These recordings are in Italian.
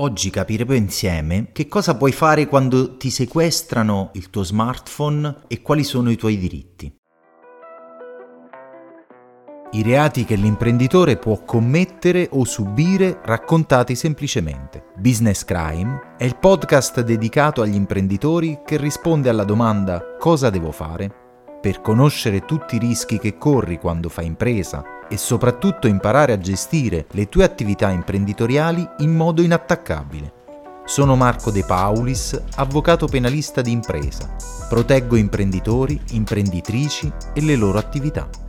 Oggi capiremo insieme che cosa puoi fare quando ti sequestrano il tuo smartphone e quali sono i tuoi diritti. I reati che l'imprenditore può commettere o subire raccontati semplicemente. Business Crime è il podcast dedicato agli imprenditori che risponde alla domanda cosa devo fare per conoscere tutti i rischi che corri quando fai impresa e soprattutto imparare a gestire le tue attività imprenditoriali in modo inattaccabile. Sono Marco De Paulis, avvocato penalista di impresa. Proteggo imprenditori, imprenditrici e le loro attività.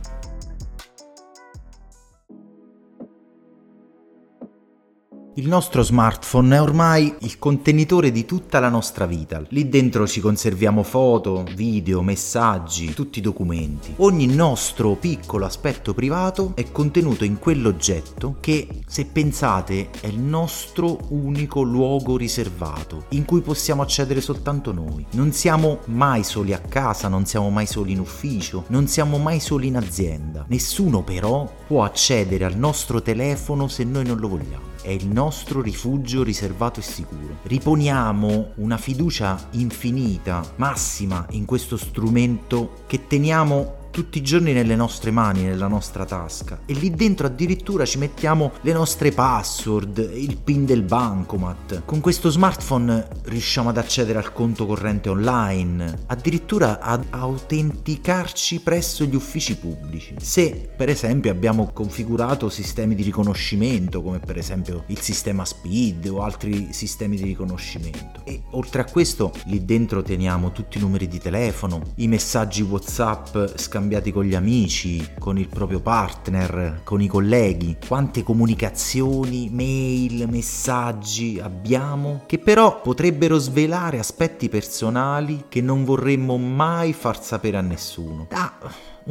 Il nostro smartphone è ormai il contenitore di tutta la nostra vita. Lì dentro ci conserviamo foto, video, messaggi, tutti i documenti. Ogni nostro piccolo aspetto privato è contenuto in quell'oggetto che, se pensate, è il nostro unico luogo riservato, in cui possiamo accedere soltanto noi. Non siamo mai soli a casa, non siamo mai soli in ufficio, non siamo mai soli in azienda. Nessuno però può accedere al nostro telefono se noi non lo vogliamo è il nostro rifugio riservato e sicuro. Riponiamo una fiducia infinita, massima in questo strumento che teniamo tutti i giorni nelle nostre mani, nella nostra tasca e lì dentro addirittura ci mettiamo le nostre password, il pin del bancomat. Con questo smartphone riusciamo ad accedere al conto corrente online, addirittura ad autenticarci presso gli uffici pubblici. Se per esempio abbiamo configurato sistemi di riconoscimento come per esempio il sistema SPID o altri sistemi di riconoscimento. E oltre a questo lì dentro teniamo tutti i numeri di telefono, i messaggi WhatsApp scambiati scambiati con gli amici, con il proprio partner, con i colleghi, quante comunicazioni, mail, messaggi abbiamo che però potrebbero svelare aspetti personali che non vorremmo mai far sapere a nessuno. Ah,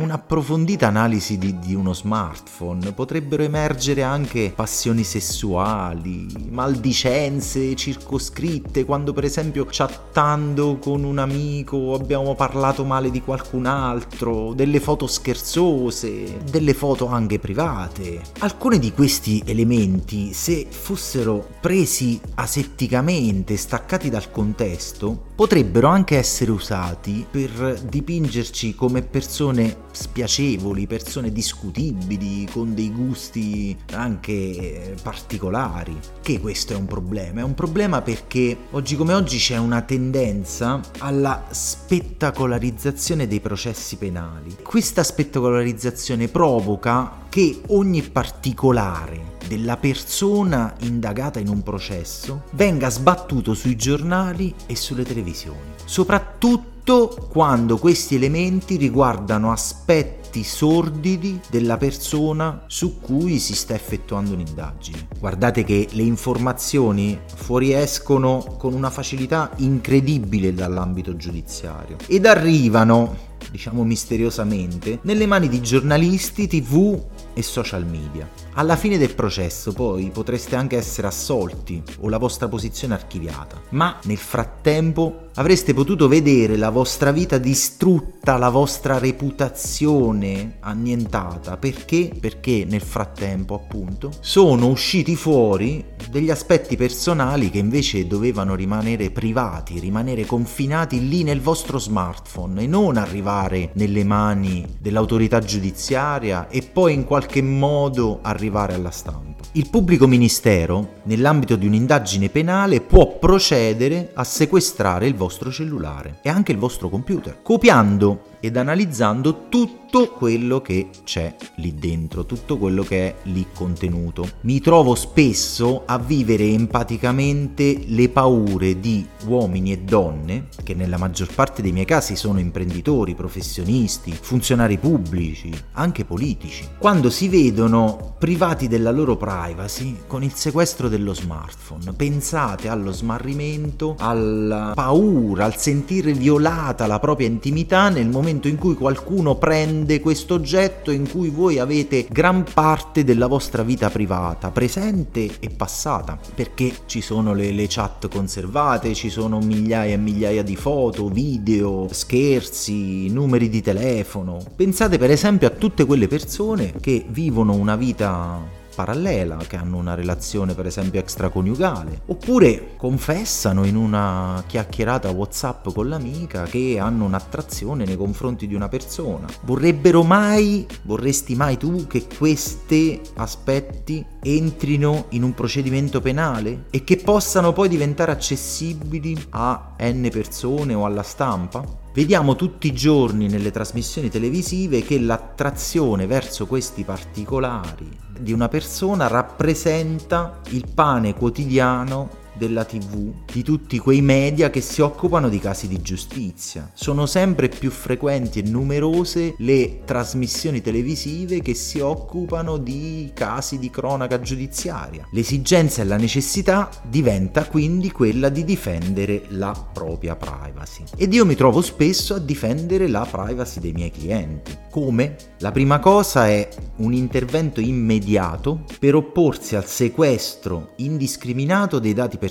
un'approfondita analisi di, di, uno smartphone potrebbero emergere anche passioni sessuali, maldicenze circoscritte, quando per esempio chattando con un amico abbiamo parlato male di qualcun altro, delle foto scherzose, delle foto anche private. Alcuni di questi elementi, se fossero presi asetticamente, staccati dal contesto, potrebbero anche essere usati per dipingerci come persone spiacevoli, persone discutibili, con dei gusti anche particolari. Che questo è un problema? È un problema perché oggi come oggi c'è una tendenza alla spettacolarizzazione dei processi penali. Questa spettacolarizzazione provoca che ogni particolare della persona indagata in un processo venga sbattuto sui giornali e sulle televisioni. Soprattutto quando questi elementi riguardano aspetti sordidi della persona su cui si sta effettuando un'indagine. Guardate che le informazioni fuoriescono con una facilità incredibile dall'ambito giudiziario ed arrivano diciamo misteriosamente, nelle mani di giornalisti, tv e social media. Alla fine del processo poi potreste anche essere assolti o la vostra posizione archiviata, ma nel frattempo avreste potuto vedere la vostra vita distrutta, la vostra reputazione annientata. Perché? Perché nel frattempo, appunto, sono usciti fuori degli aspetti personali che invece dovevano rimanere privati, rimanere confinati lì nel vostro smartphone e non arrivare nelle mani dell'autorità giudiziaria e poi in qualche modo arrivare alla stampa. Il pubblico ministero, nell'ambito di un'indagine penale, può procedere a sequestrare il vostro cellulare e anche il vostro computer, copiando ed analizzando tutto quello che c'è lì dentro, tutto quello che è lì contenuto. Mi trovo spesso a vivere empaticamente le paure di uomini e donne, che nella maggior parte dei miei casi sono imprenditori, professionisti, funzionari pubblici, anche politici, quando si vedono privati della loro privacy con il sequestro dello smartphone. Pensate allo smarrimento, alla paura, al sentire violata la propria intimità nel momento in cui qualcuno prende questo oggetto in cui voi avete gran parte della vostra vita privata, presente e passata, perché ci sono le, le chat conservate, ci sono migliaia e migliaia di foto, video, scherzi, numeri di telefono. Pensate per esempio a tutte quelle persone che vivono una vita parallela, che hanno una relazione per esempio extraconiugale, oppure confessano in una chiacchierata WhatsApp con l'amica che hanno un'attrazione nei confronti di una persona. Vorrebbero mai, vorresti mai tu che questi aspetti entrino in un procedimento penale e che possano poi diventare accessibili a n persone o alla stampa? Vediamo tutti i giorni nelle trasmissioni televisive che l'attrazione verso questi particolari di una persona rappresenta il pane quotidiano della TV, di tutti quei media che si occupano di casi di giustizia. Sono sempre più frequenti e numerose le trasmissioni televisive che si occupano di casi di cronaca giudiziaria. L'esigenza e la necessità diventa quindi quella di difendere la propria privacy. Ed io mi trovo spesso a difendere la privacy dei miei clienti. Come? La prima cosa è un intervento immediato per opporsi al sequestro indiscriminato dei dati personali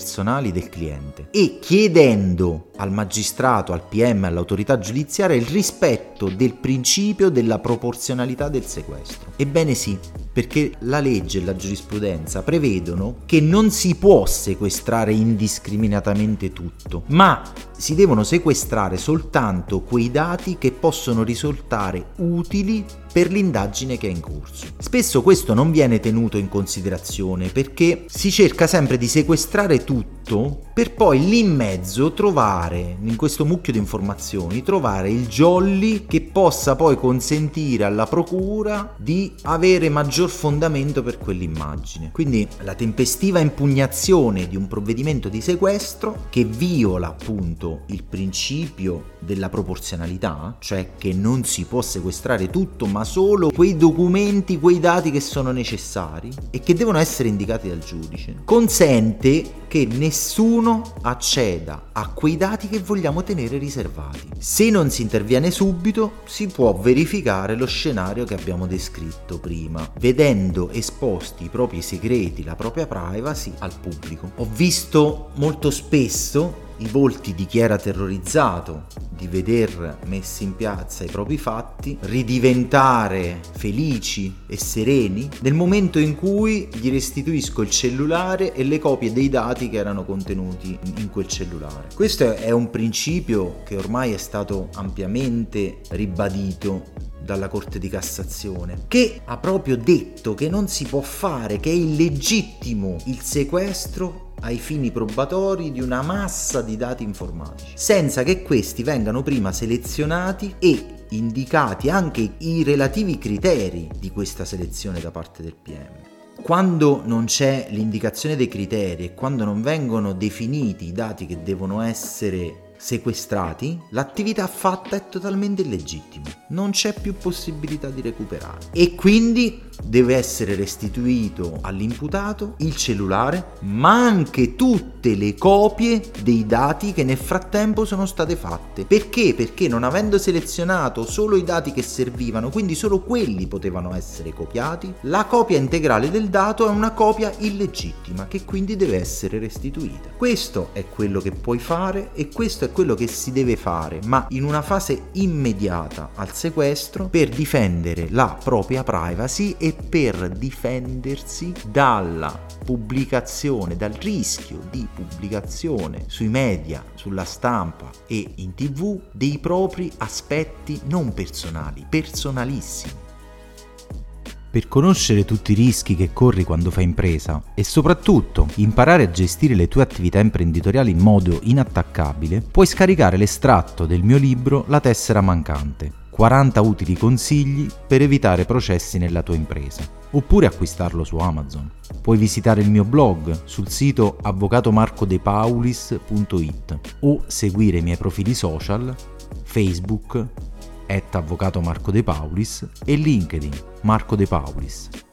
del cliente e chiedendo al magistrato, al PM, all'autorità giudiziaria il rispetto del principio della proporzionalità del sequestro. Ebbene sì, perché la legge e la giurisprudenza prevedono che non si può sequestrare indiscriminatamente tutto, ma si devono sequestrare soltanto quei dati che possono risultare utili per l'indagine che è in corso. Spesso questo non viene tenuto in considerazione perché si cerca sempre di sequestrare tutto per poi lì in mezzo trovare, in questo mucchio di informazioni, trovare il jolly che possa poi consentire alla procura di avere maggior fondamento per quell'immagine. Quindi la tempestiva impugnazione di un provvedimento di sequestro che viola appunto il principio della proporzionalità, cioè che non si può sequestrare tutto ma solo quei documenti, quei dati che sono necessari e che devono essere indicati dal giudice, consente che nessuno acceda a quei dati che vogliamo tenere riservati. Se non si interviene subito, si può verificare lo scenario che abbiamo descritto prima, vedendo esposti i propri segreti, la propria privacy al pubblico. Ho visto molto spesso i volti di chi era terrorizzato di veder messi in piazza i propri fatti, ridiventare felici e sereni nel momento in cui gli restituisco il cellulare e le copie dei dati che erano contenuti in quel cellulare. Questo è un principio che ormai è stato ampiamente ribadito dalla Corte di Cassazione, che ha proprio detto che non si può fare, che è illegittimo il sequestro ai fini probatori di una massa di dati informatici, senza che questi vengano prima selezionati e indicati anche i relativi criteri di questa selezione da parte del PM. Quando non c'è l'indicazione dei criteri e quando non vengono definiti i dati che devono essere sequestrati, l'attività fatta è totalmente illegittima, non c'è più possibilità di recuperare e quindi deve essere restituito all'imputato il cellulare, ma anche tutte le copie dei dati che nel frattempo sono state fatte. Perché? Perché non avendo selezionato solo i dati che servivano, quindi solo quelli potevano essere copiati, la copia integrale del dato è una copia illegittima che quindi deve essere restituita. Questo è quello che puoi fare e questo è quello che si deve fare, ma in una fase immediata al sequestro per difendere la propria privacy e per difendersi dalla pubblicazione, dal rischio di pubblicazione sui media, sulla stampa e in tv dei propri aspetti non personali, personalissimi. Per conoscere tutti i rischi che corri quando fai impresa e soprattutto imparare a gestire le tue attività imprenditoriali in modo inattaccabile, puoi scaricare l'estratto del mio libro La tessera mancante 40 utili consigli per evitare processi nella tua impresa, oppure acquistarlo su Amazon. Puoi visitare il mio blog sul sito avvocatomarcodepaulis.it o seguire i miei profili social Facebook, at Avvocato Marco De Paulis e LinkedIn Marco De Paulis.